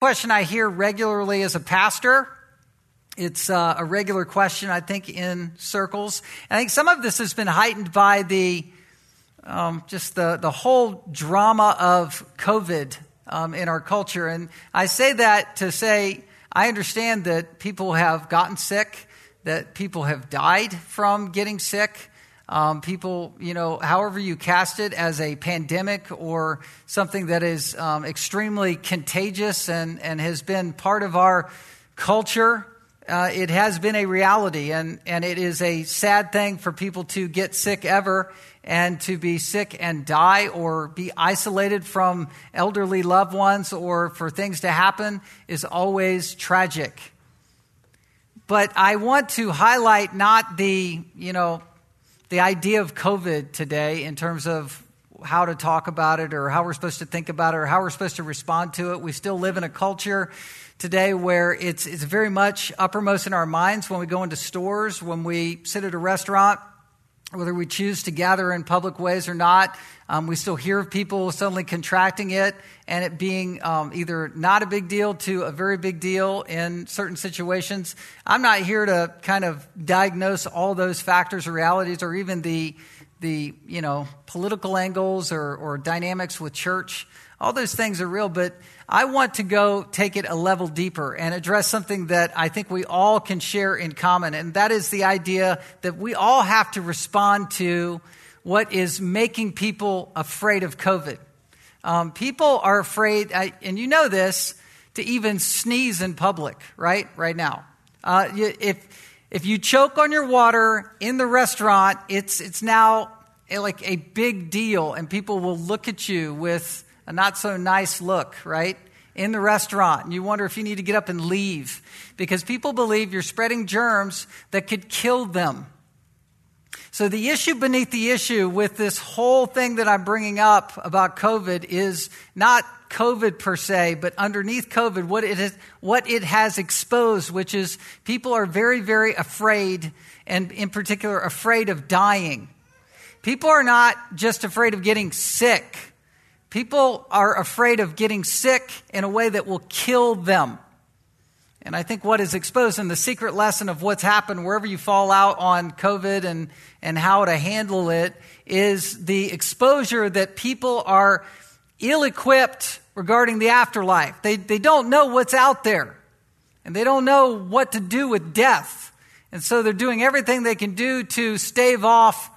question I hear regularly as a pastor. It's uh, a regular question, I think, in circles. And I think some of this has been heightened by the um, just the, the whole drama of COVID um, in our culture. And I say that to say I understand that people have gotten sick, that people have died from getting sick. Um, people, you know, however you cast it as a pandemic or something that is um, extremely contagious and, and has been part of our culture, uh, it has been a reality. And, and it is a sad thing for people to get sick ever and to be sick and die or be isolated from elderly loved ones or for things to happen is always tragic. But I want to highlight not the, you know, the idea of COVID today in terms of how to talk about it or how we're supposed to think about it or how we're supposed to respond to it. We still live in a culture today where it's, it's very much uppermost in our minds when we go into stores, when we sit at a restaurant, whether we choose to gather in public ways or not. Um, we still hear of people suddenly contracting it and it being um, either not a big deal to a very big deal in certain situations. I'm not here to kind of diagnose all those factors or realities or even the, the you know, political angles or, or dynamics with church. All those things are real, but I want to go take it a level deeper and address something that I think we all can share in common, and that is the idea that we all have to respond to what is making people afraid of COVID. Um, people are afraid, and you know this, to even sneeze in public, right? Right now. Uh, if, if you choke on your water in the restaurant, it's, it's now like a big deal, and people will look at you with a not so nice look, right? In the restaurant. And you wonder if you need to get up and leave because people believe you're spreading germs that could kill them. So, the issue beneath the issue with this whole thing that I'm bringing up about COVID is not COVID per se, but underneath COVID, what it, is, what it has exposed, which is people are very, very afraid, and in particular, afraid of dying. People are not just afraid of getting sick. People are afraid of getting sick in a way that will kill them. And I think what is exposed in the secret lesson of what's happened wherever you fall out on COVID and, and how to handle it is the exposure that people are ill equipped regarding the afterlife. They, they don't know what's out there, and they don't know what to do with death. And so they're doing everything they can do to stave off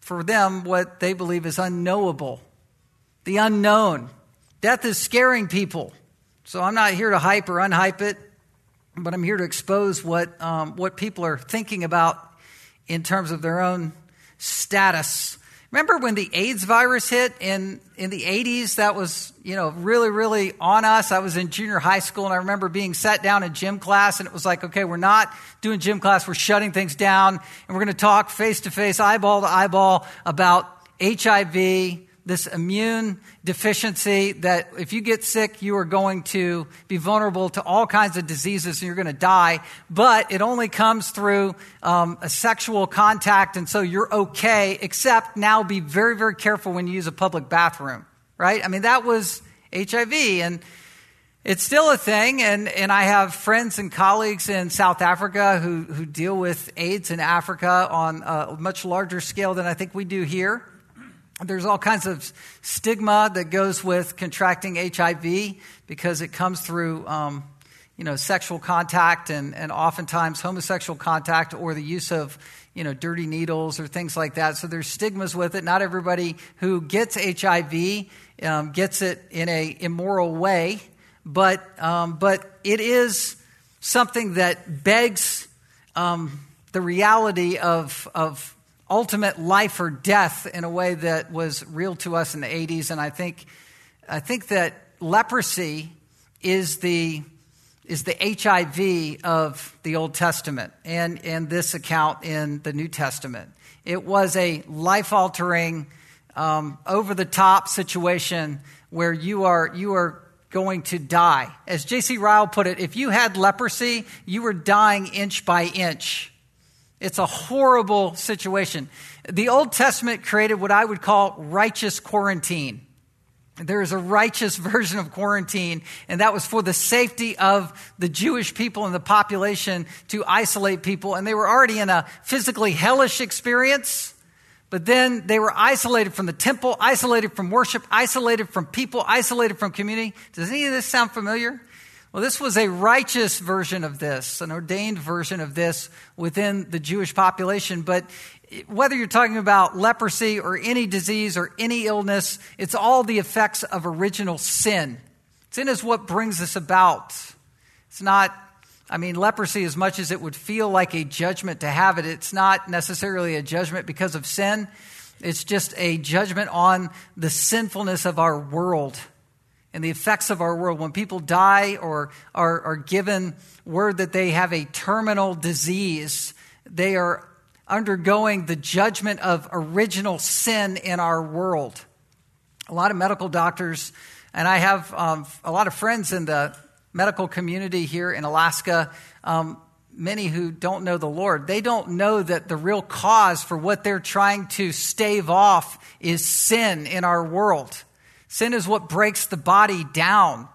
for them what they believe is unknowable the unknown. Death is scaring people. So I'm not here to hype or unhype it, but I'm here to expose what, um, what people are thinking about in terms of their own status. Remember when the AIDS virus hit in, in the 80s? That was, you know, really, really on us. I was in junior high school and I remember being sat down in gym class and it was like, okay, we're not doing gym class. We're shutting things down and we're going to talk face to face, eyeball to eyeball about HIV, this immune deficiency that if you get sick, you are going to be vulnerable to all kinds of diseases and you're going to die. But it only comes through um, a sexual contact, and so you're okay, except now be very, very careful when you use a public bathroom, right? I mean, that was HIV. And it's still a thing, and, and I have friends and colleagues in South Africa who, who deal with AIDS in Africa on a much larger scale than I think we do here. There's all kinds of stigma that goes with contracting HIV because it comes through, um, you know, sexual contact and, and oftentimes homosexual contact or the use of, you know, dirty needles or things like that. So there's stigmas with it. Not everybody who gets HIV um, gets it in a immoral way, but um, but it is something that begs um, the reality of of ultimate life or death in a way that was real to us in the 80s. And I think, I think that leprosy is the, is the HIV of the Old Testament and, and this account in the New Testament. It was a life altering, um, over the top situation where you are, you are going to die. As J.C. Ryle put it, if you had leprosy, you were dying inch by inch. It's a horrible situation. The Old Testament created what I would call righteous quarantine. there is a righteous version of quarantine, and that was for the safety of the Jewish people and the population to isolate people. And they were already in a physically hellish experience, but then they were isolated from the temple, isolated from worship, isolated from people, isolated from community. Does any of this sound familiar? Well, this was a righteous version of this, an ordained version of this within the Jewish population. But whether you're talking about leprosy or any disease or any illness, it's all the effects of original sin. Sin is what brings this about. It's not, I mean, leprosy, as much as it would feel like a judgment to have it, it's not necessarily a judgment because of sin. It's just a judgment on the sinfulness of our world and the effects of our world. When people die or are, are given word that they have a terminal disease, they are undergoing the judgment of original sin in our world. A lot of medical doctors, and I have um, a lot of friends in the medical community here in Alaska, um, many who don't know the Lord, they don't know that the real cause for what they're trying to stave off is sin in our world. Sin is what breaks the body down.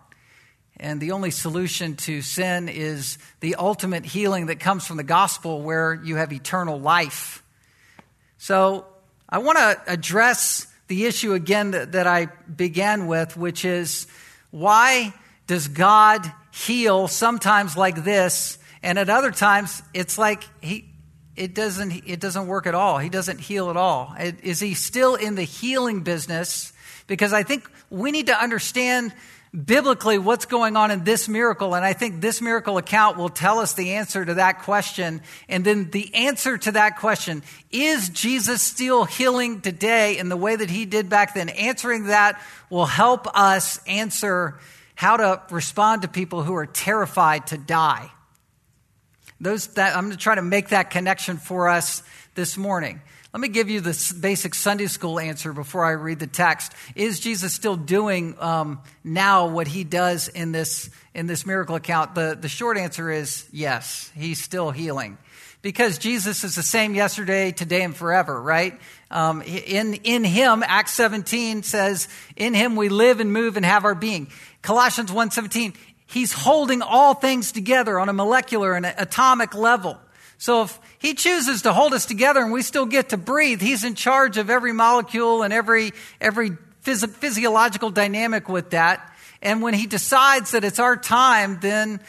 And the only solution to sin is the ultimate healing that comes from the gospel where you have eternal life. So I want to address the issue again that, that I began with, which is why does God heal sometimes like this, and at other times it's like he, it doesn't, it doesn't work at all. He doesn't heal at all. Is he still in the healing business? Because I think we need to understand biblically what's going on in this miracle. And I think this miracle account will tell us the answer to that question. And then the answer to that question is Jesus still healing today in the way that he did back then? Answering that will help us answer how to respond to people who are terrified to die. Those that, I'm going to try to make that connection for us this morning. Let me give you the basic Sunday school answer before I read the text. Is Jesus still doing um, now what he does in this, in this miracle account? The, the short answer is yes, he's still healing. Because Jesus is the same yesterday, today, and forever, right? Um, in, in him, Acts 17 says, in him we live and move and have our being. Colossians 1.17, he's holding all things together on a molecular and atomic level. So if he chooses to hold us together and we still get to breathe, he's in charge of every molecule and every, every phys- physiological dynamic with that. And when he decides that it's our time, then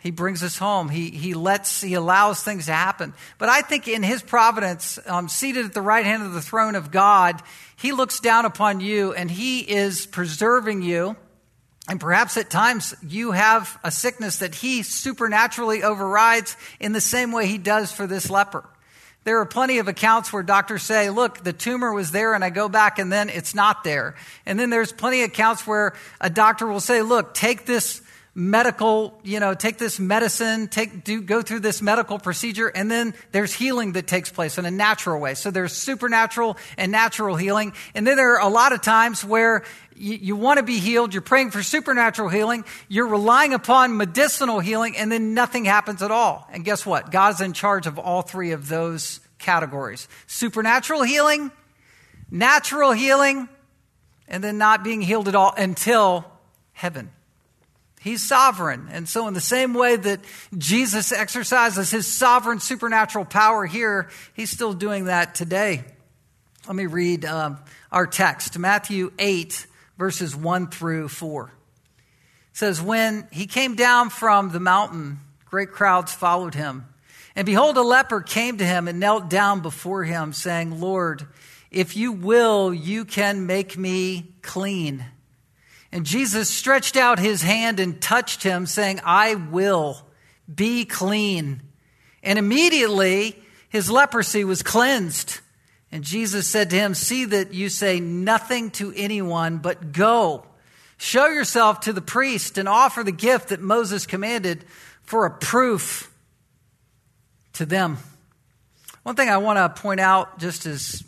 he brings us home. He, he lets, he allows things to happen. But I think in his providence, um, seated at the right hand of the throne of God, he looks down upon you and he is preserving you. And perhaps at times you have a sickness that he supernaturally overrides in the same way he does for this leper. There are plenty of accounts where doctors say, look, the tumor was there and I go back and then it's not there. And then there's plenty of accounts where a doctor will say, look, take this medical, you know, take this medicine, take, do, go through this medical procedure, and then there's healing that takes place in a natural way. So there's supernatural and natural healing. And then there are a lot of times where you, you want to be healed, you're praying for supernatural healing, you're relying upon medicinal healing, and then nothing happens at all. And guess what? God's in charge of all three of those categories supernatural healing, natural healing, and then not being healed at all until heaven. He's sovereign. And so, in the same way that Jesus exercises his sovereign supernatural power here, he's still doing that today. Let me read um, our text Matthew 8, verses 1 through 4. It says, When he came down from the mountain, great crowds followed him. And behold, a leper came to him and knelt down before him, saying, Lord, if you will, you can make me clean. And Jesus stretched out his hand and touched him, saying, I will be clean. And immediately his leprosy was cleansed. And Jesus said to him, See that you say nothing to anyone, but go. Show yourself to the priest and offer the gift that Moses commanded for a proof to them. One thing I want to point out, just as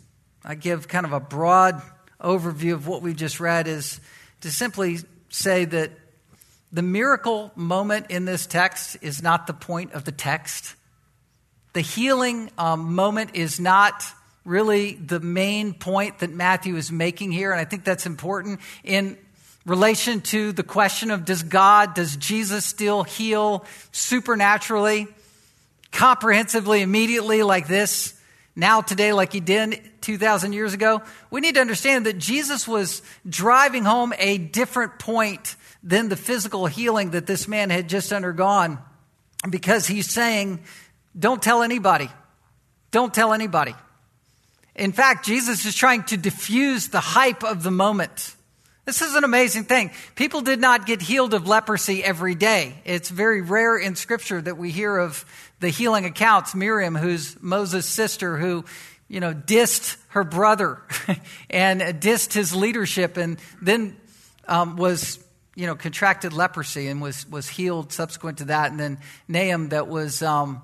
I give kind of a broad overview of what we just read, is to simply say that the miracle moment in this text is not the point of the text. The healing um, moment is not really the main point that Matthew is making here. And I think that's important in relation to the question of does God, does Jesus still heal supernaturally, comprehensively, immediately like this, now, today, like he did 2,000 years ago? We need to understand that Jesus was driving home a different point than the physical healing that this man had just undergone because he's saying, don't tell anybody. Don't tell anybody. In fact, Jesus is trying to diffuse the hype of the moment. This is an amazing thing. People did not get healed of leprosy every day. It's very rare in Scripture that we hear of the healing accounts. Miriam, who's Moses' sister, who, you know, dissed her brother and dissed his leadership and then um, was, you know, contracted leprosy and was, was healed subsequent to that. And then Nahum, that was. Um,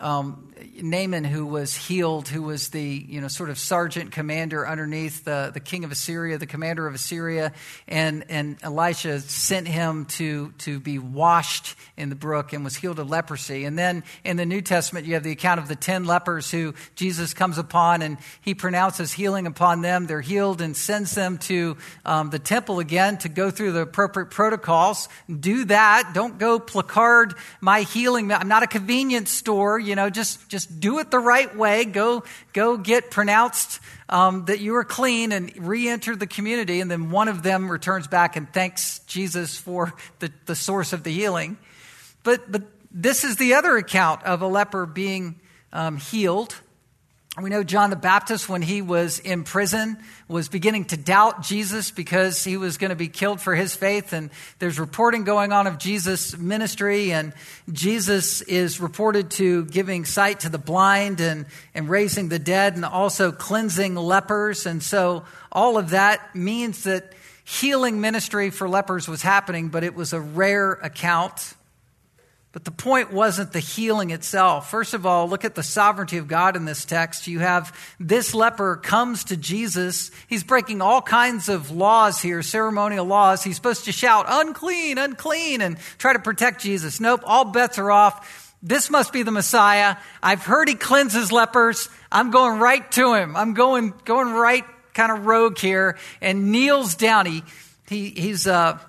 um, Naaman, who was healed, who was the you know sort of sergeant commander underneath the, the king of Assyria, the commander of Assyria, and and Elisha sent him to to be washed in the brook and was healed of leprosy. And then in the New Testament, you have the account of the ten lepers who Jesus comes upon and he pronounces healing upon them. They're healed and sends them to um, the temple again to go through the appropriate protocols. Do that. Don't go placard my healing. I'm not a convenience store you know, just, just do it the right way. Go, go get pronounced um, that you are clean and re enter the community. And then one of them returns back and thanks Jesus for the, the source of the healing. But, but this is the other account of a leper being um, healed. We know John the Baptist, when he was in prison, was beginning to doubt Jesus because he was going to be killed for his faith. And there's reporting going on of Jesus' ministry, and Jesus is reported to giving sight to the blind and, and raising the dead and also cleansing lepers. And so all of that means that healing ministry for lepers was happening, but it was a rare account. But the point wasn't the healing itself. First of all, look at the sovereignty of God in this text. You have this leper comes to Jesus. He's breaking all kinds of laws here, ceremonial laws. He's supposed to shout, unclean, unclean, and try to protect Jesus. Nope, all bets are off. This must be the Messiah. I've heard he cleanses lepers. I'm going right to him. I'm going, going right kind of rogue here and kneels down. He, he, he's, uh,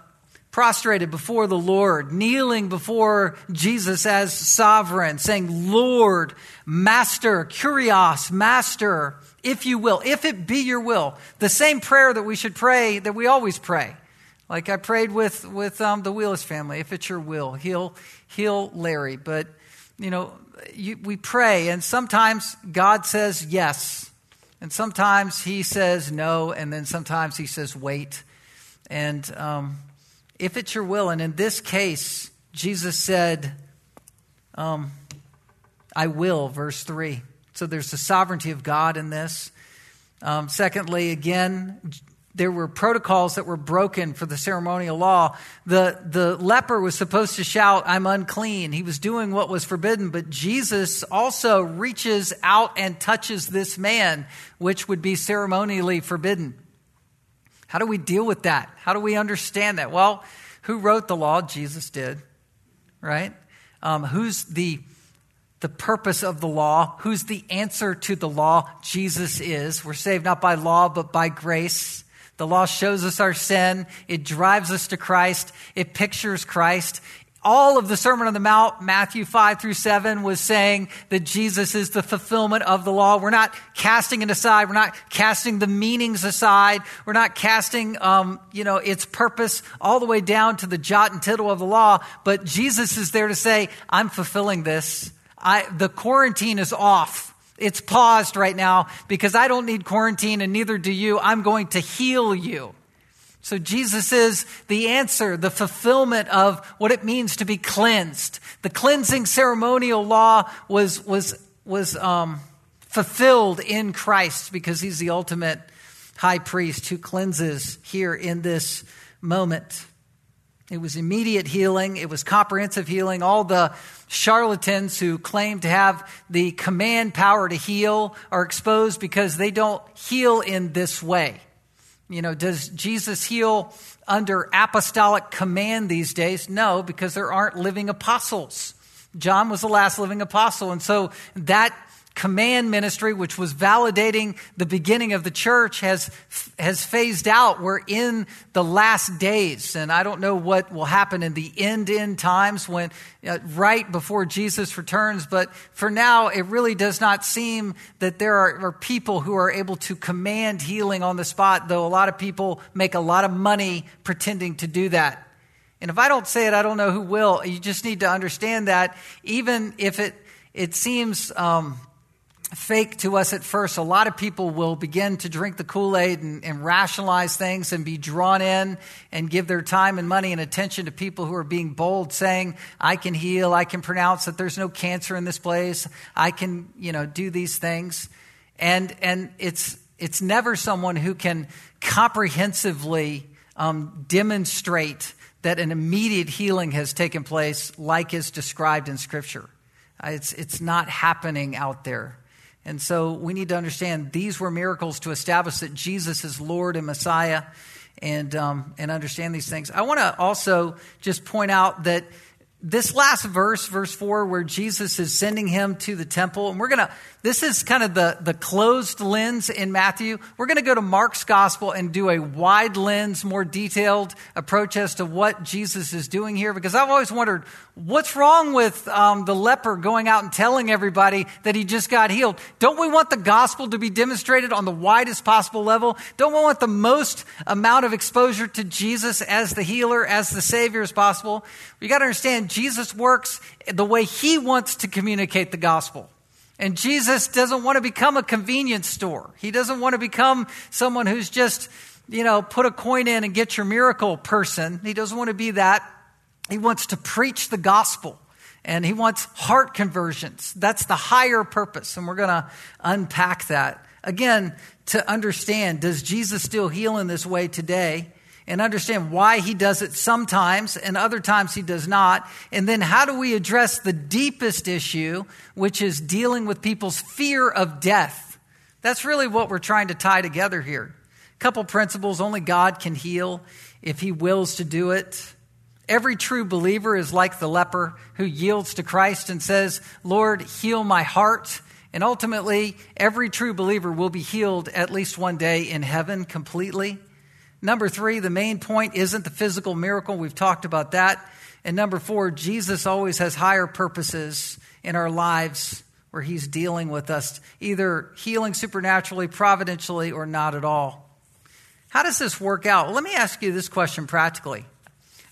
prostrated before the Lord, kneeling before Jesus as sovereign, saying, Lord, Master, Kurios, Master, if you will, if it be your will. The same prayer that we should pray, that we always pray. Like I prayed with, with um, the Wheelers family, if it's your will, heal, heal Larry. But, you know, you, we pray, and sometimes God says yes, and sometimes He says no, and then sometimes He says wait. And um, if it's your will. And in this case, Jesus said, um, I will, verse 3. So there's the sovereignty of God in this. Um, secondly, again, there were protocols that were broken for the ceremonial law. The, the leper was supposed to shout, I'm unclean. He was doing what was forbidden, but Jesus also reaches out and touches this man, which would be ceremonially forbidden. How do we deal with that? How do we understand that? Well, who wrote the law? Jesus did, right? Um, who's the the purpose of the law? Who's the answer to the law? Jesus is. We're saved not by law, but by grace. The law shows us our sin. It drives us to Christ. It pictures Christ all of the Sermon on the Mount, Matthew 5 through 7, was saying that Jesus is the fulfillment of the law. We're not casting it aside. We're not casting the meanings aside. We're not casting, um, you know, its purpose all the way down to the jot and tittle of the law. But Jesus is there to say, I'm fulfilling this. I, the quarantine is off. It's paused right now because I don't need quarantine and neither do you. I'm going to heal you. So Jesus is the answer, the fulfillment of what it means to be cleansed. The cleansing ceremonial law was, was, was um, fulfilled in Christ because he's the ultimate high priest who cleanses here in this moment. It was immediate healing. It was comprehensive healing. All the charlatans who claim to have the command power to heal are exposed because they don't heal in this way. You know, does Jesus heal under apostolic command these days? No, because there aren't living apostles. John was the last living apostle. And so that command ministry, which was validating the beginning of the church, has, has phased out. We're in the last days. And I don't know what will happen in the end, end times when, uh, right before Jesus returns. But for now, it really does not seem that there are, are people who are able to command healing on the spot, though a lot of people make a lot of money pretending to do that. And if I don't say it, I don't know who will. You just need to understand that even if it, it seems um, fake to us at first, a lot of people will begin to drink the Kool Aid and, and, rationalize things and be drawn in and give their time and money and attention to people who are being bold, saying, I can heal, I can pronounce that there's no cancer in this place, I can, you know, do these things. And, and it's, it's never someone who can comprehensively um, demonstrate that an immediate healing has taken place, like is described in Scripture. Uh, it's, it's not happening out there. And so we need to understand these were miracles to establish that Jesus is Lord and Messiah and, um, and understand these things. I want to also just point out that this last verse, verse 4, where Jesus is sending him to the temple, and we're to this is kind of the, the closed lens in Matthew. We're to go to Mark's gospel and do a wide lens, more detailed approach as to what Jesus is doing here. Because I've always wondered what's wrong with um, the leper going out and telling everybody that he just got healed. Don't we want the gospel to be demonstrated on the widest possible level? Don't we want the most amount of exposure to Jesus as the healer, as the Savior as possible? You got to understand, Jesus works the way he wants to communicate the gospel. And Jesus doesn't want to become a convenience store. He doesn't want to become someone who's just, you know, put a coin in and get your miracle person. He doesn't want to be that. He wants to preach the gospel and he wants heart conversions. That's the higher purpose. And we're going to unpack that. Again, to understand, does Jesus still heal in this way today? And understand why he does it sometimes and other times he does not. And then how do we address the deepest issue, which is dealing with people's fear of death? That's really what we're trying to tie together here. A couple principles only God can heal if he wills to do it. Every true believer is like the leper who yields to Christ and says, Lord, heal my heart. And ultimately, every true believer will be healed at least one day in heaven completely. Number three, the main point isn't the physical miracle. We've talked about that. And number four, Jesus always has higher purposes in our lives where he's dealing with us, either healing supernaturally, providentially, or not at all. How does this work out? Let me ask you this question practically.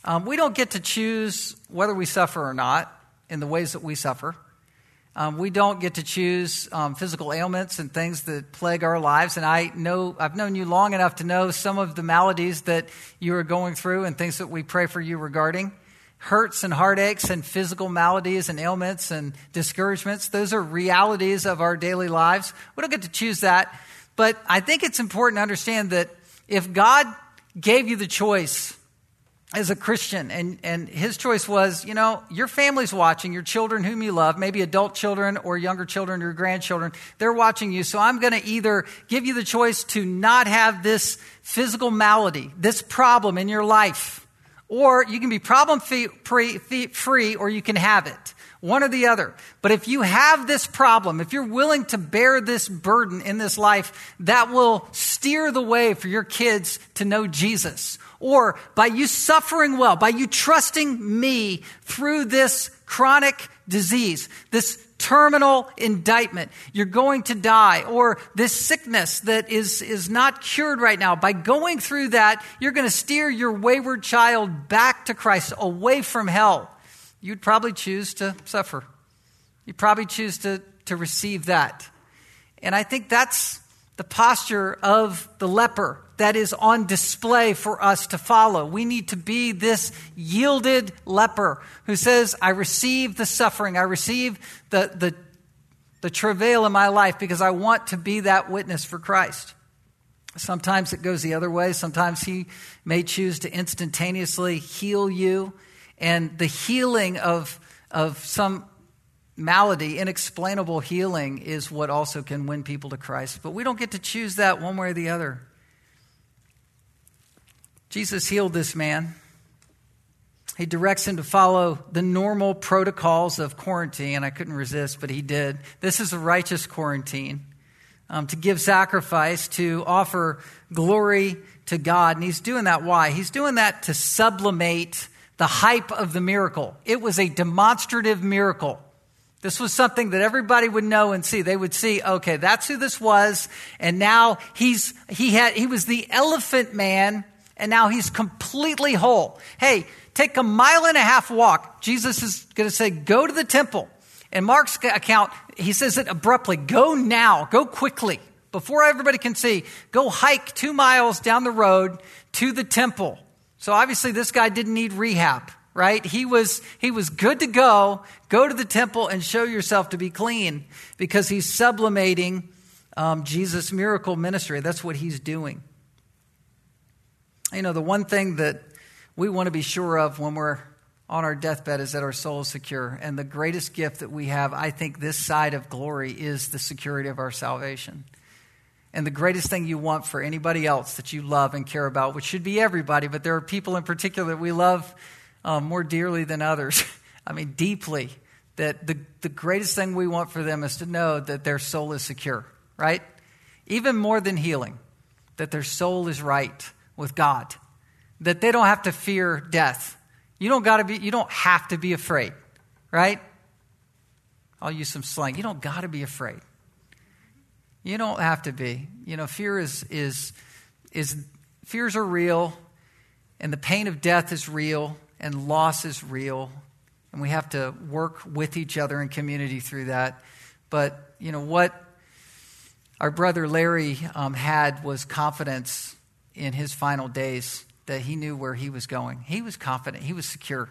Um, we don't get to choose whether we suffer or not in the ways that we suffer. Um, we don't get to choose um, physical ailments and things that plague our lives. And I know I've known you long enough to know some of the maladies that you are going through and things that we pray for you regarding. Hurts and heartaches and physical maladies and ailments and discouragements. Those are realities of our daily lives. We don't get to choose that. But I think it's important to understand that if God gave you the choice as a Christian, and, and his choice was, you know, your family's watching, your children whom you love, maybe adult children or younger children or grandchildren, they're watching you. So I'm going to either give you the choice to not have this physical malady, this problem in your life, or you can be problem free, or you can have it. One or the other. But if you have this problem, if you're willing to bear this burden in this life, that will steer the way for your kids to know Jesus or by you suffering well, by you trusting me through this chronic disease, this terminal indictment, you're going to die, or this sickness that is, is not cured right now, by going through that, you're going to steer your wayward child back to Christ, away from hell. You'd probably choose to suffer. You'd probably choose to, to receive that. And I think that's the posture of the leper that is on display for us to follow. We need to be this yielded leper who says, I receive the suffering, I receive the, the, the travail in my life because I want to be that witness for Christ. Sometimes it goes the other way. Sometimes He may choose to instantaneously heal you. And the healing of, of some malady, inexplainable healing, is what also can win people to Christ. But we don't get to choose that one way or the other. Jesus healed this man. he directs him to follow the normal protocols of quarantine. I couldn't resist, but he did. This is a righteous quarantine um, to give sacrifice, to offer glory to God. And he's doing that why? He's doing that to sublimate the hype of the miracle. It was a demonstrative miracle. This was something that everybody would know and see. They would see, okay, that's who this was. And now he's, he had, he was the elephant man and now he's completely whole. Hey, take a mile and a half walk. Jesus is going to say, go to the temple. In Mark's account, he says it abruptly go now, go quickly, before everybody can see. Go hike two miles down the road to the temple. So obviously, this guy didn't need rehab, right? He was, he was good to go. Go to the temple and show yourself to be clean because he's sublimating um, Jesus' miracle ministry. That's what he's doing. You know, the one thing that we want to be sure of when we're on our deathbed is that our soul is secure. And the greatest gift that we have, I think, this side of glory is the security of our salvation. And the greatest thing you want for anybody else that you love and care about, which should be everybody, but there are people in particular that we love um, more dearly than others. I mean, deeply. That the, the greatest thing we want for them is to know that their soul is secure, right? Even more than healing, that their soul is right with God, that they don't have to fear death you don't got to be you don't have to be afraid, right? I'll use some slang. You don't got to be afraid. You don't have to be. You know, fear is is is fears are real and the pain of death is real and loss is real and we have to work with each other in community through that. But, you know, what our brother Larry um, had was confidence in his final days that he knew where he was going. He was confident, he was secure.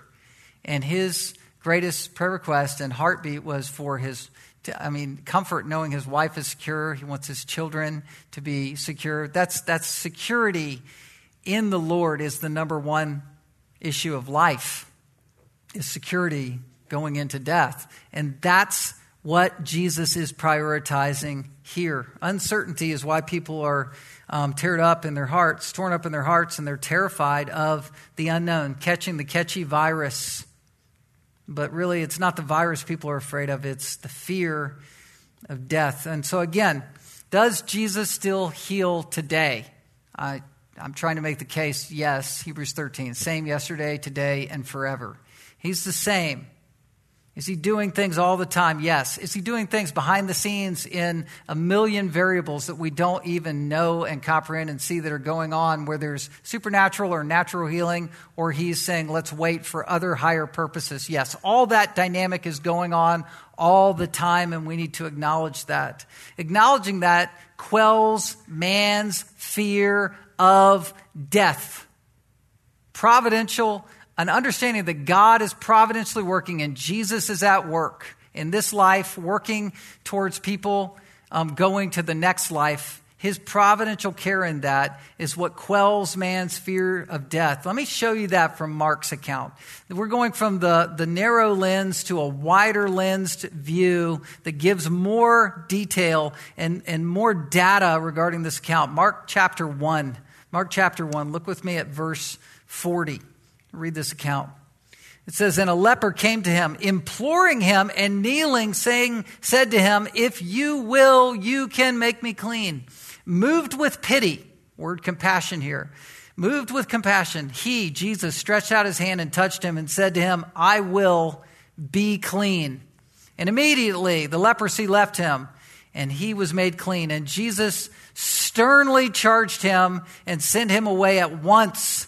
And his greatest prayer request and heartbeat was for his I mean, comfort knowing his wife is secure. He wants his children to be secure. That's, that's security in the Lord is the number one issue of life, is security going into death. And that's what Jesus is prioritizing here. Uncertainty is why people are um, teared up in their hearts, torn up in their hearts, and they're terrified of the unknown, catching the catchy virus. But really, it's not the virus people are afraid of, it's the fear of death. And so, again, does Jesus still heal today? I, I'm trying to make the case yes, Hebrews 13, same yesterday, today, and forever. He's the same. Is he doing things all the time? Yes. Is he doing things behind the scenes in a million variables that we don't even know and comprehend and see that are going on where there's supernatural or natural healing, or he's saying, let's wait for other higher purposes? Yes. All that dynamic is going on all the time, and we need to acknowledge that. Acknowledging that quells man's fear of death. Providential an understanding that God is providentially working and Jesus is at work in this life, working towards people um, going to the next life. His providential care in that is what quells man's fear of death. Let me show you that from Mark's account. We're going from the, the narrow lens to a wider lensed view that gives more detail and, and more data regarding this account. Mark chapter 1. Mark chapter 1. Look with me at verse 40. Read this account. It says, And a leper came to him, imploring him and kneeling, saying, said to him, If you will, you can make me clean. Moved with pity, word compassion here. Moved with compassion, he, Jesus, stretched out his hand and touched him and said to him, I will be clean. And immediately the leprosy left him and he was made clean. And Jesus sternly charged him and sent him away at once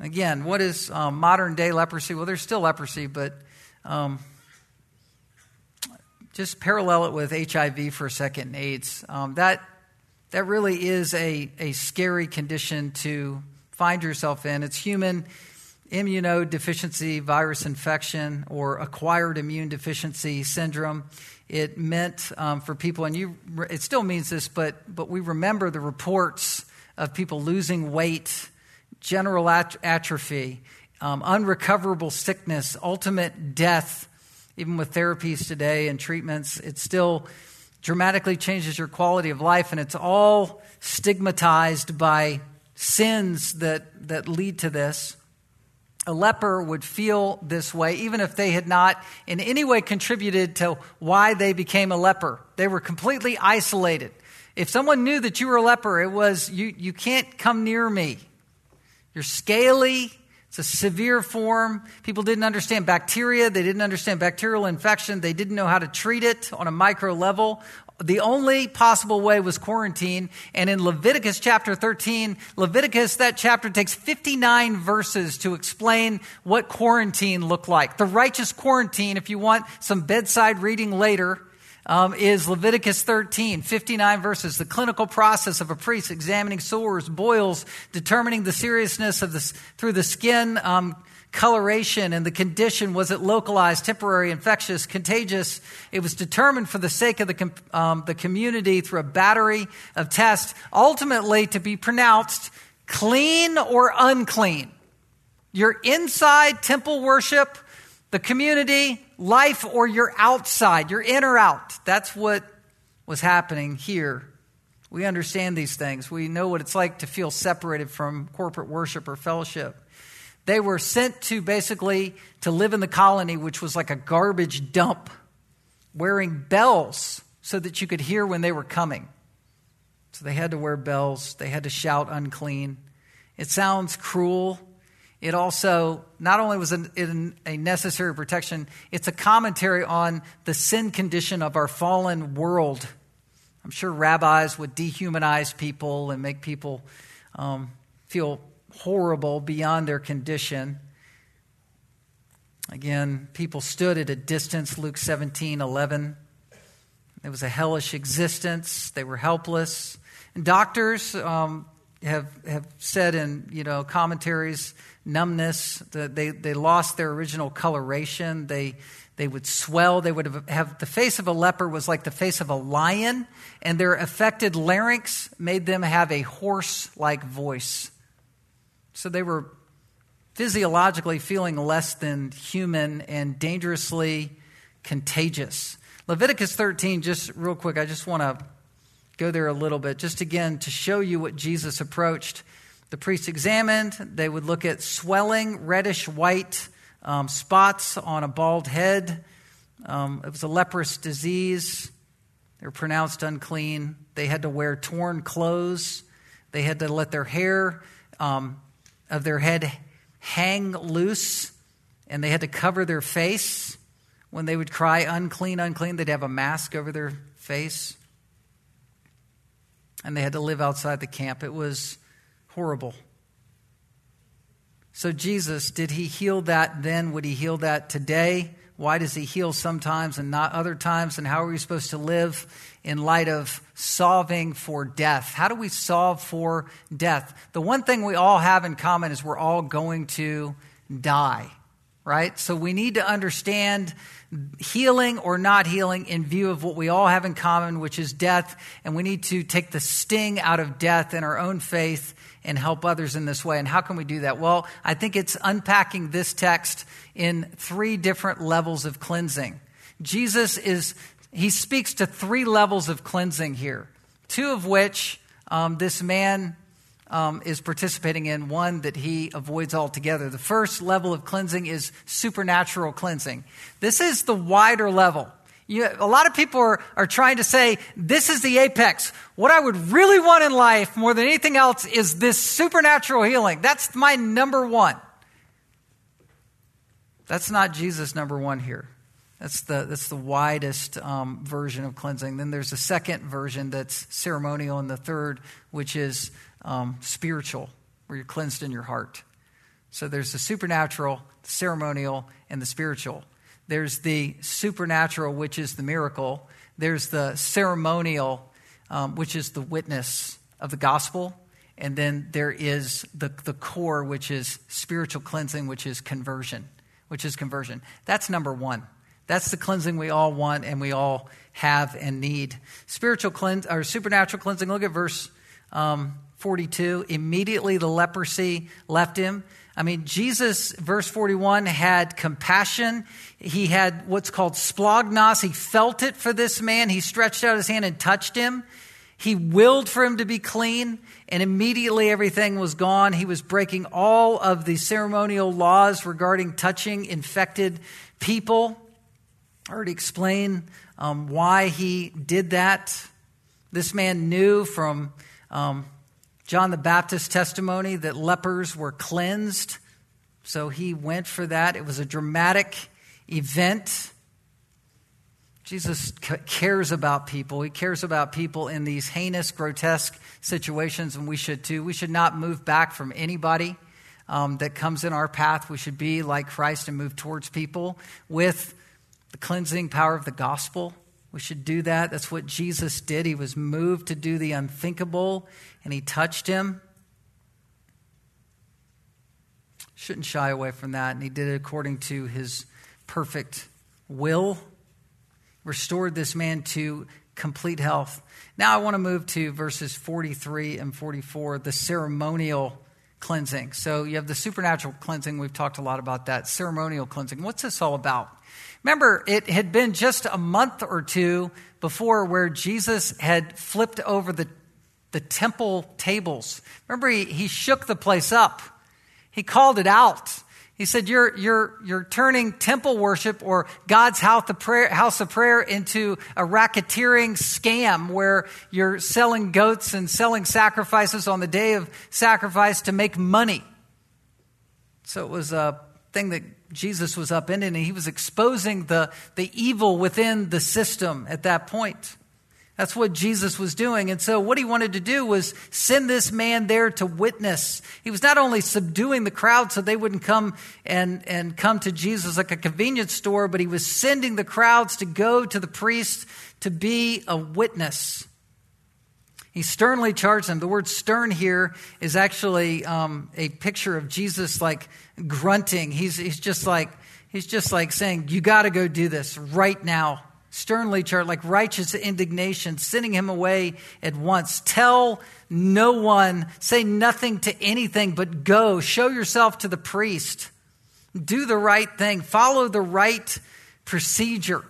Again, what is um, modern day leprosy? Well, there's still leprosy, but um, just parallel it with HIV for a second and AIDS. Um, that, that really is a, a scary condition to find yourself in. It's human. immunodeficiency virus infection or acquired immune deficiency syndrome. It meant um, for people, and you, it still means this, but, but we remember the reports of people losing weight, general at- atrophy, um, unrecoverable sickness, ultimate death. Even with therapies today and treatments, it still dramatically changes your quality of life, and it's all stigmatized by sins that, that lead to this a leper would feel this way, even if they had not in any way contributed to why they became a leper. They were completely isolated. If someone knew that you were a leper, it was, you, you can't come near me. You're scaly. It's a severe form. People didn't understand bacteria. They didn't understand bacterial infection. They didn't know how to treat it on a micro level the only possible way was quarantine. And in Leviticus chapter 13, Leviticus, that chapter takes 59 verses to explain what quarantine looked like. The righteous quarantine, if you want some bedside reading later, um, is Leviticus 13, 59 verses. The clinical process of a priest examining sores, boils, determining the seriousness of this through the skin, um, coloration and the condition was it localized, temporary, infectious, contagious. It was determined for the sake of the, um, the community through a battery of tests, ultimately to be pronounced clean or unclean. You're inside temple worship, the community, life, or you're outside, you're in or out. That's what was happening here. We understand these things. We know what it's like to feel separated from corporate worship or fellowship. They were sent to basically to live in the colony, which was like a garbage dump, wearing bells so that you could hear when they were coming. So they had to wear bells, they had to shout unclean. It sounds cruel. It also, not only was it a necessary protection, it's a commentary on the sin condition of our fallen world. I'm sure rabbis would dehumanize people and make people um, feel horrible beyond their condition. Again, people stood at a distance, Luke 17 11. It was a hellish existence. They were helpless. And doctors um, have, have said in you know, commentaries numbness, that they, they lost their original coloration. They, they would swell. They would have, have the face of a leper was like the face of a lion, and their affected larynx made them have a hoarse like voice. So they were physiologically feeling less than human and dangerously contagious. Leviticus 13, just real quick, I just want to go there a little bit, just again to show you what Jesus approached. The priests examined, they would look at swelling, reddish white um, spots on a bald head. Um, it was a leprous disease. They were pronounced unclean. They had to wear torn clothes. They had to let their hair um, of their head hang loose, and they had to cover their face. When they would cry, unclean, unclean, they'd have a mask over their face. And they had to live outside the camp. It was horrible. So, Jesus, did he heal that then? Would he heal that today? Why does he heal sometimes and not other times? And how are we supposed to live in light of solving for death? How do we solve for death? The one thing we all have in common is we're all going to die, right? So we need to understand healing or not healing in view of what we all have in common, which is death. And we need to take the sting out of death in our own faith and help others in this way. And how can we do that? Well, I think it's unpacking this text in three different levels of cleansing. Jesus is, he speaks to three levels of cleansing here, two of which um, this man um, is participating in, one that he avoids altogether. The first level of cleansing is supernatural cleansing. This is the wider level. You, a lot of people are, are trying to say, this is the apex. What I would really want in life more than anything else is this supernatural healing. That's my number one. That's not Jesus' number one here. That's the, that's the widest um, version of cleansing. Then there's a second version that's ceremonial, and the third, which is um, spiritual, where you're cleansed in your heart. So there's the supernatural, the ceremonial, and the spiritual. There's the supernatural, which is the miracle. There's the ceremonial, um, which is the witness of the gospel. And then there is the, the core, which is spiritual cleansing, which is conversion, which is conversion. That's number one. That's the cleansing we all want and we all have and need. Spiritual cleanse or supernatural cleansing. Look at verse um, 42. Immediately the leprosy left him. I mean, Jesus, verse 41, had compassion. He had what's called splagnos. He felt it for this man. He stretched out his hand and touched him. He willed for him to be clean, and immediately everything was gone. He was breaking all of the ceremonial laws regarding touching infected people. I already explained um, why he did that. This man knew from um, John the Baptist's testimony that lepers were cleansed, so he went for that. It was a dramatic event. Jesus cares about people. He cares about people in these heinous, grotesque situations, and we should too. We should not move back from anybody um, that comes in our path. We should be like Christ and move towards people with the cleansing power of the gospel. We should do that. That's what Jesus did. He was moved to do the unthinkable, and he touched him. Shouldn't shy away from that, and he did it according to his perfect will restored this man to complete health. Now I want to move to verses 43 and 44, the ceremonial cleansing. So you have the supernatural cleansing. We've talked a lot about that. Ceremonial cleansing. What's this all about? Remember, it had been just a month or two before where Jesus had flipped over the, the temple tables. Remember, he, he shook the place up, he called it out. He said, you're, you're, you're turning temple worship or God's house of, prayer, house of prayer into a racketeering scam where you're selling goats and selling sacrifices on the day of sacrifice to make money. So it was a thing that Jesus was up upending, and he was exposing the, the evil within the system at that point. That's what Jesus was doing. And so, what he wanted to do was send this man there to witness. He was not only subduing the crowd so they wouldn't come and, and come to Jesus like a convenience store, but he was sending the crowds to go to the priest to be a witness. He sternly charged them. The word stern here is actually um, a picture of Jesus like grunting. He's, he's just like, he's just like saying, You got to go do this right now sternly charged, like righteous indignation, sending him away at once. Tell no one, say nothing to anything, but go, show yourself to the priest. Do the right thing, follow the right procedure.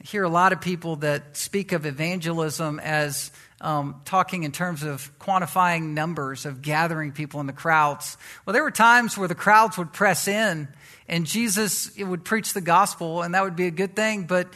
I hear a lot of people that speak of evangelism as um, talking in terms of quantifying numbers, of gathering people in the crowds. Well, there were times where the crowds would press in and Jesus would preach the gospel, and that would be a good thing, but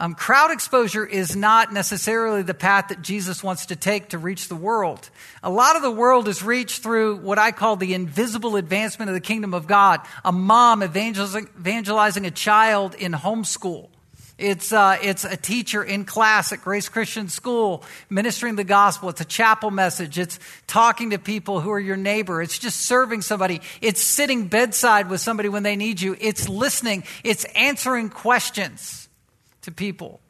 um, crowd exposure is not necessarily the path that Jesus wants to take to reach the world. A lot of the world is reached through what I call the invisible advancement of the kingdom of God. A mom evangelizing, evangelizing a child in homeschool. It's, uh, it's a teacher in class at Grace Christian School ministering the gospel. It's a chapel message. It's talking to people who are your neighbor. It's just serving somebody. It's sitting bedside with somebody when they need you. It's listening. It's answering questions to people.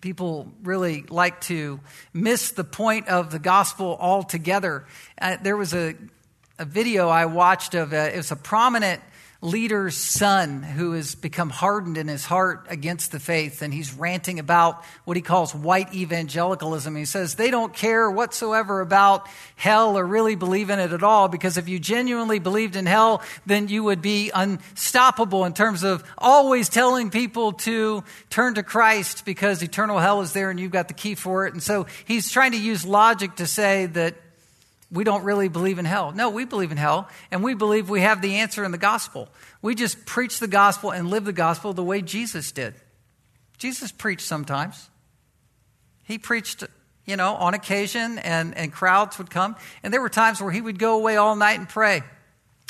People really like to miss the point of the gospel altogether. Uh, there was a, a video I watched of a, it was a prominent leader's son who has become hardened in his heart against the faith, and he's ranting about what he calls white evangelicalism. He says they don't care whatsoever about hell or really believe in it at all, because if you genuinely believed in hell, then you would be unstoppable in terms of always telling people to turn to Christ because eternal hell is there and you've got the key for it. And so he's trying to use logic to say that we don't really believe in hell. No, we believe in hell, and we believe we have the answer in the gospel. We just preach the gospel and live the gospel the way Jesus did. Jesus preached sometimes. He preached, you know, on occasion, and, and crowds would come. And there were times where he would go away all night and pray.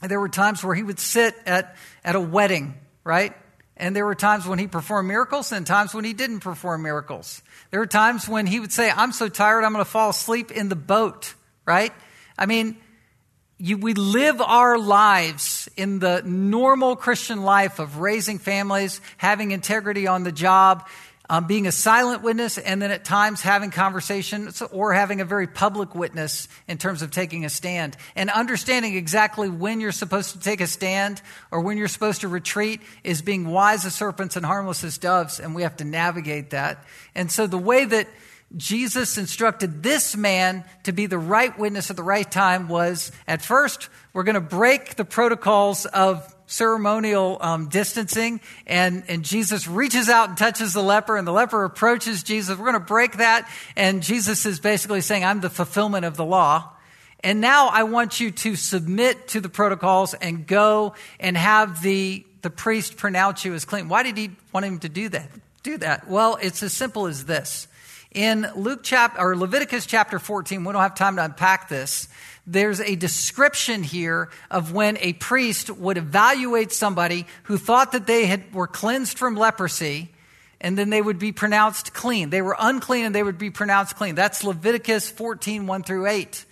And there were times where he would sit at, at a wedding, right? And there were times when he performed miracles and times when he didn't perform miracles. There were times when he would say, I'm so tired, I'm going to fall asleep in the boat, right? I mean, you, we live our lives in the normal Christian life of raising families, having integrity on the job, um, being a silent witness, and then at times having conversations or having a very public witness in terms of taking a stand. And understanding exactly when you're supposed to take a stand or when you're supposed to retreat is being wise as serpents and harmless as doves, and we have to navigate that. And so the way that Jesus instructed this man to be the right witness at the right time was at first, we're going to break the protocols of ceremonial um, distancing, and, and Jesus reaches out and touches the leper, and the leper approaches Jesus. We're going to break that, and Jesus is basically saying, I'm the fulfillment of the law. And now I want you to submit to the protocols and go and have the, the priest pronounce you as clean. Why did he want him to do that? Do that? Well, it's as simple as this. In Luke chapter or Leviticus chapter 14, we don't have time to unpack this there's a description here of when a priest would evaluate somebody who thought that they had, were cleansed from leprosy and then they would be pronounced clean. They were unclean and they would be pronounced clean. That's Leviticus 14, 1 through 8.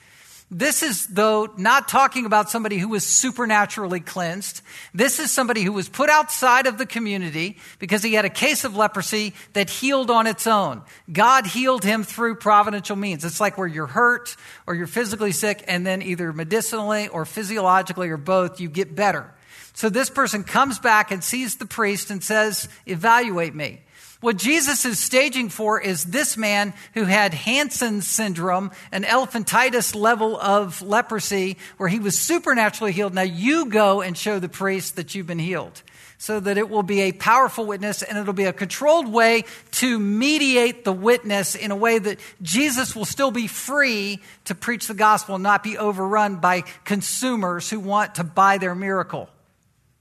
This is, though, not talking about somebody who was supernaturally cleansed. This is somebody who was put outside of the community because he had a case of leprosy that healed on its own. God healed him through providential means. It's like where you're hurt or you're physically sick, and then either medicinally or physiologically or both, you get better. So this person comes back and sees the priest and says, Evaluate me. What Jesus is staging for is this man who had Hansen's syndrome, an elephantitis level of leprosy, where he was supernaturally healed. Now you go and show the priest that you've been healed so that it will be a powerful witness and it'll be a controlled way to mediate the witness in a way that Jesus will still be free to preach the gospel and not be overrun by consumers who want to buy their miracle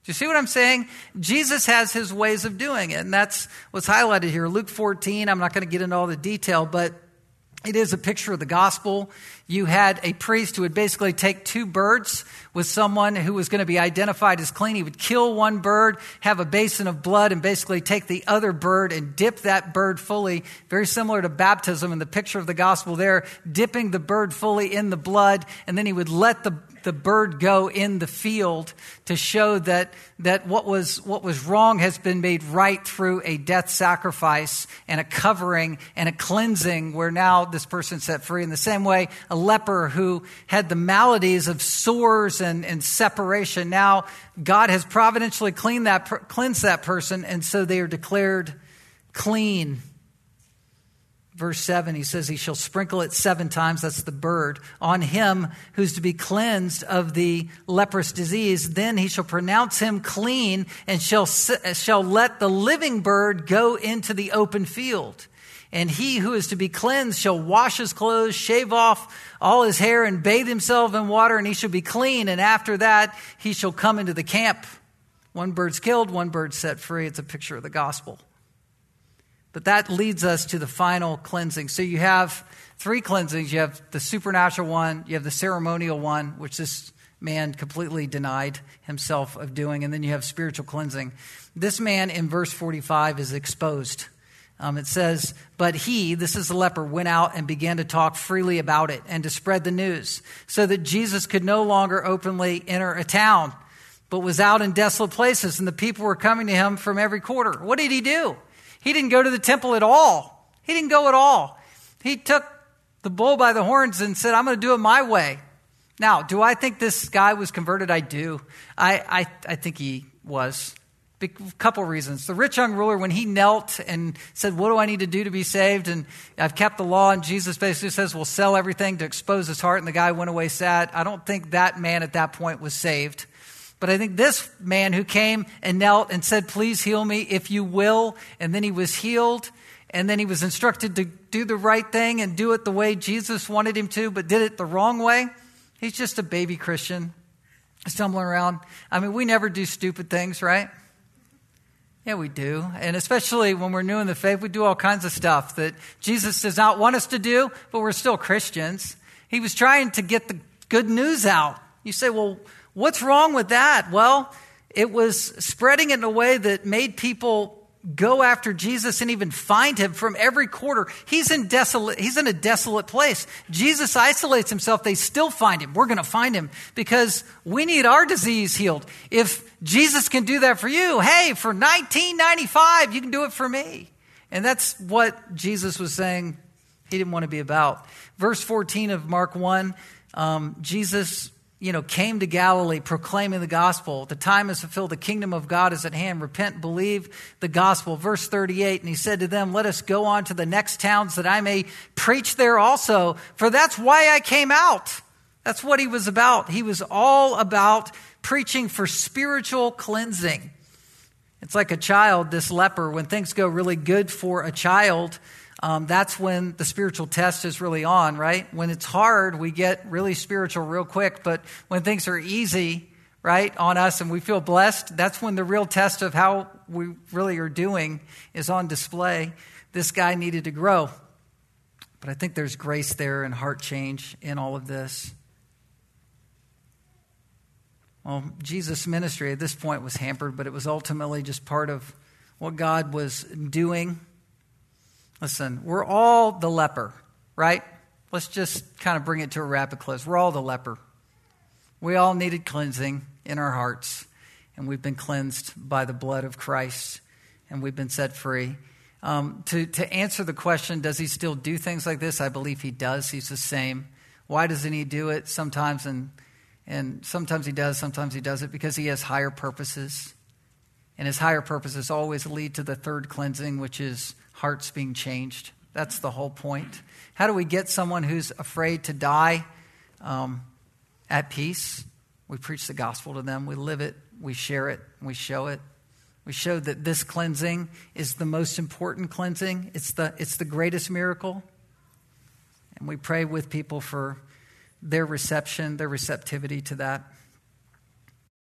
you see what I'm saying? Jesus has his ways of doing it, and that's what's highlighted here. Luke 14, I'm not going to get into all the detail, but it is a picture of the gospel. You had a priest who would basically take two birds with someone who was going to be identified as clean. He would kill one bird, have a basin of blood, and basically take the other bird and dip that bird fully, very similar to baptism in the picture of the gospel there, dipping the bird fully in the blood, and then he would let the the bird go in the field to show that, that what, was, what was wrong has been made right through a death sacrifice and a covering and a cleansing where now this person's set free. In the same way, a leper who had the maladies of sores and, and separation, now God has providentially cleaned that, cleansed that person, and so they are declared clean verse 7, he says, He shall sprinkle it seven times, that's the bird, on him who's to be cleansed of the leprous disease. Then he shall pronounce him clean and shall, shall let the living bird go into the open field. And he who is to be cleansed shall wash his clothes, shave off all his hair, and bathe himself in water, and he shall be clean. And after that, he shall come into the camp. One bird's killed, one bird set free. It's a picture of the gospel. But that leads us to the final cleansing. So you have three cleansings. You have the supernatural one, you have the ceremonial one, which this man completely denied himself of doing, and then you have spiritual cleansing. This man in verse 45 is exposed. Um, it says, But he, this is the leper, went out and began to talk freely about it and to spread the news, so that Jesus could no longer openly enter a town, but was out in desolate places, and the people were coming to him from every quarter. What did he do? He didn't go to the temple at all. He didn't go at all. He took the bull by the horns and said, I'm going to do it my way. Now, do I think this guy was converted? I do. I, I, I think he was. A couple reasons. The rich young ruler, when he knelt and said, What do I need to do to be saved? And I've kept the law, and Jesus basically says, We'll sell everything to expose his heart. And the guy went away sad. I don't think that man at that point was saved. But I think this man who came and knelt and said, Please heal me if you will, and then he was healed, and then he was instructed to do the right thing and do it the way Jesus wanted him to, but did it the wrong way. He's just a baby Christian stumbling around. I mean, we never do stupid things, right? Yeah, we do. And especially when we're new in the faith, we do all kinds of stuff that Jesus does not want us to do, but we're still Christians. He was trying to get the good news out. You say, well, What's wrong with that? Well, it was spreading in a way that made people go after Jesus and even find him from every quarter. He's in desolate, he's in a desolate place. Jesus isolates himself. They still find him. We're going to find him because we need our disease healed. If Jesus can do that for you, hey, for 1995, you can do it for me. And that's what Jesus was saying he didn't want to be about. Verse 14 of Mark 1, um, Jesus you know, came to Galilee proclaiming the gospel. The time is fulfilled. The kingdom of God is at hand. Repent, believe the gospel. Verse 38, and he said to them, Let us go on to the next towns that I may preach there also, for that's why I came out. That's what he was about. He was all about preaching for spiritual cleansing. It's like a child, this leper, when things go really good for a child, um, that's when the spiritual test is really on, right? When it's hard, we get really spiritual real quick. But when things are easy, right, on us and we feel blessed, that's when the real test of how we really are doing is on display. This guy needed to grow. But I think there's grace there and heart change in all of this. Well, Jesus' ministry at this point was hampered, but it was ultimately just part of what God was doing Listen, we're all the leper, right? Let's just kind of bring it to a rapid close. We're all the leper. We all needed cleansing in our hearts, and we've been cleansed by the blood of Christ, and we've been set free. Um, to, to answer the question, does he still do things like this? I believe he does. He's the same. Why doesn't he do it sometimes? And, and sometimes he does, sometimes he does it because he has higher purposes. And his higher purposes always lead to the third cleansing, which is hearts being changed. That's the whole point. How do we get someone who's afraid to die um, at peace? We preach the gospel to them, we live it, we share it, we show it. We show that this cleansing is the most important cleansing, it's the, it's the greatest miracle. And we pray with people for their reception, their receptivity to that.